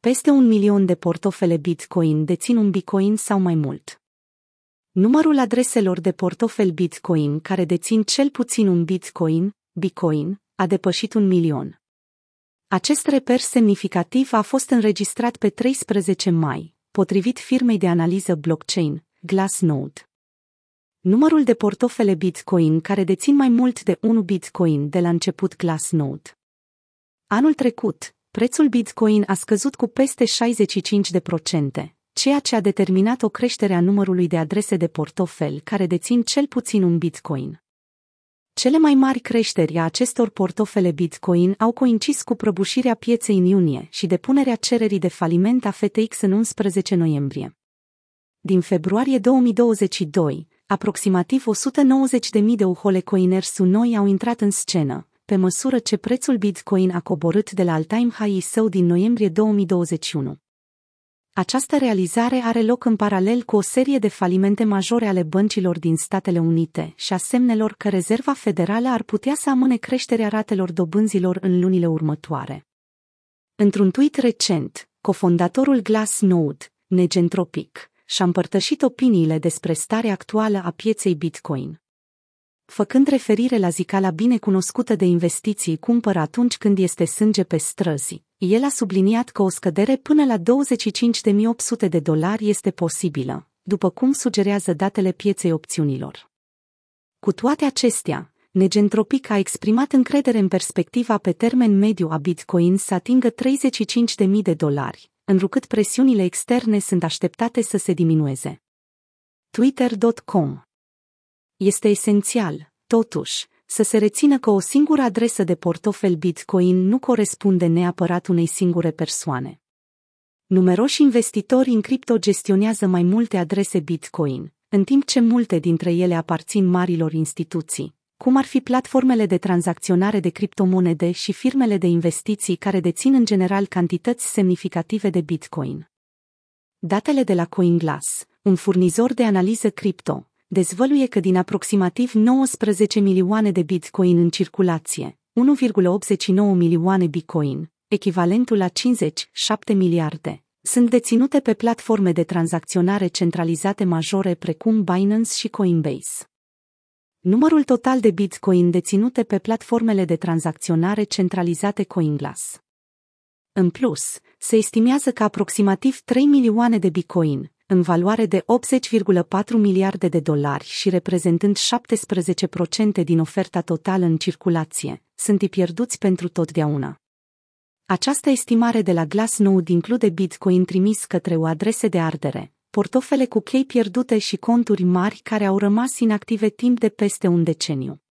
Peste un milion de portofele Bitcoin dețin un Bitcoin sau mai mult. Numărul adreselor de portofel Bitcoin care dețin cel puțin un Bitcoin, Bitcoin, a depășit un milion. Acest reper semnificativ a fost înregistrat pe 13 mai, potrivit firmei de analiză blockchain, Glassnode. Numărul de portofele Bitcoin care dețin mai mult de 1 Bitcoin de la început Glassnode. Anul trecut, prețul Bitcoin a scăzut cu peste 65%, ceea ce a determinat o creștere a numărului de adrese de portofel care dețin cel puțin un Bitcoin. Cele mai mari creșteri a acestor portofele Bitcoin au coincis cu prăbușirea pieței în iunie și depunerea cererii de faliment a FTX în 11 noiembrie. Din februarie 2022, aproximativ 190.000 de uholecoiners noi au intrat în scenă, pe măsură ce prețul Bitcoin a coborât de la all-time high său din noiembrie 2021. Această realizare are loc în paralel cu o serie de falimente majore ale băncilor din Statele Unite și a semnelor că Rezerva Federală ar putea să amâne creșterea ratelor dobânzilor în lunile următoare. Într-un tweet recent, cofondatorul Glassnode, Negentropic, și-a împărtășit opiniile despre starea actuală a pieței Bitcoin. Făcând referire la zicala binecunoscută de investiții cumpără atunci când este sânge pe străzi, el a subliniat că o scădere până la 25.800 de dolari este posibilă, după cum sugerează datele pieței opțiunilor. Cu toate acestea, Negentropic a exprimat încredere în perspectiva pe termen mediu a Bitcoin să atingă 35.000 de dolari, întrucât presiunile externe sunt așteptate să se diminueze. Twitter.com Este esențial, totuși, să se rețină că o singură adresă de portofel Bitcoin nu corespunde neapărat unei singure persoane. Numeroși investitori în cripto gestionează mai multe adrese Bitcoin, în timp ce multe dintre ele aparțin marilor instituții, cum ar fi platformele de tranzacționare de criptomonede și firmele de investiții care dețin în general cantități semnificative de Bitcoin. Datele de la CoinGlass, un furnizor de analiză cripto, dezvăluie că din aproximativ 19 milioane de bitcoin în circulație, 1,89 milioane bitcoin, echivalentul la 57 miliarde, sunt deținute pe platforme de tranzacționare centralizate majore precum Binance și Coinbase. Numărul total de bitcoin deținute pe platformele de tranzacționare centralizate CoinGlass. În plus, se estimează că aproximativ 3 milioane de bitcoin, în valoare de 80,4 miliarde de dolari și reprezentând 17% din oferta totală în circulație, sunt pierduți pentru totdeauna. Această estimare de la Glassnode include Bitcoin trimis către o adrese de ardere, portofele cu chei pierdute și conturi mari care au rămas inactive timp de peste un deceniu.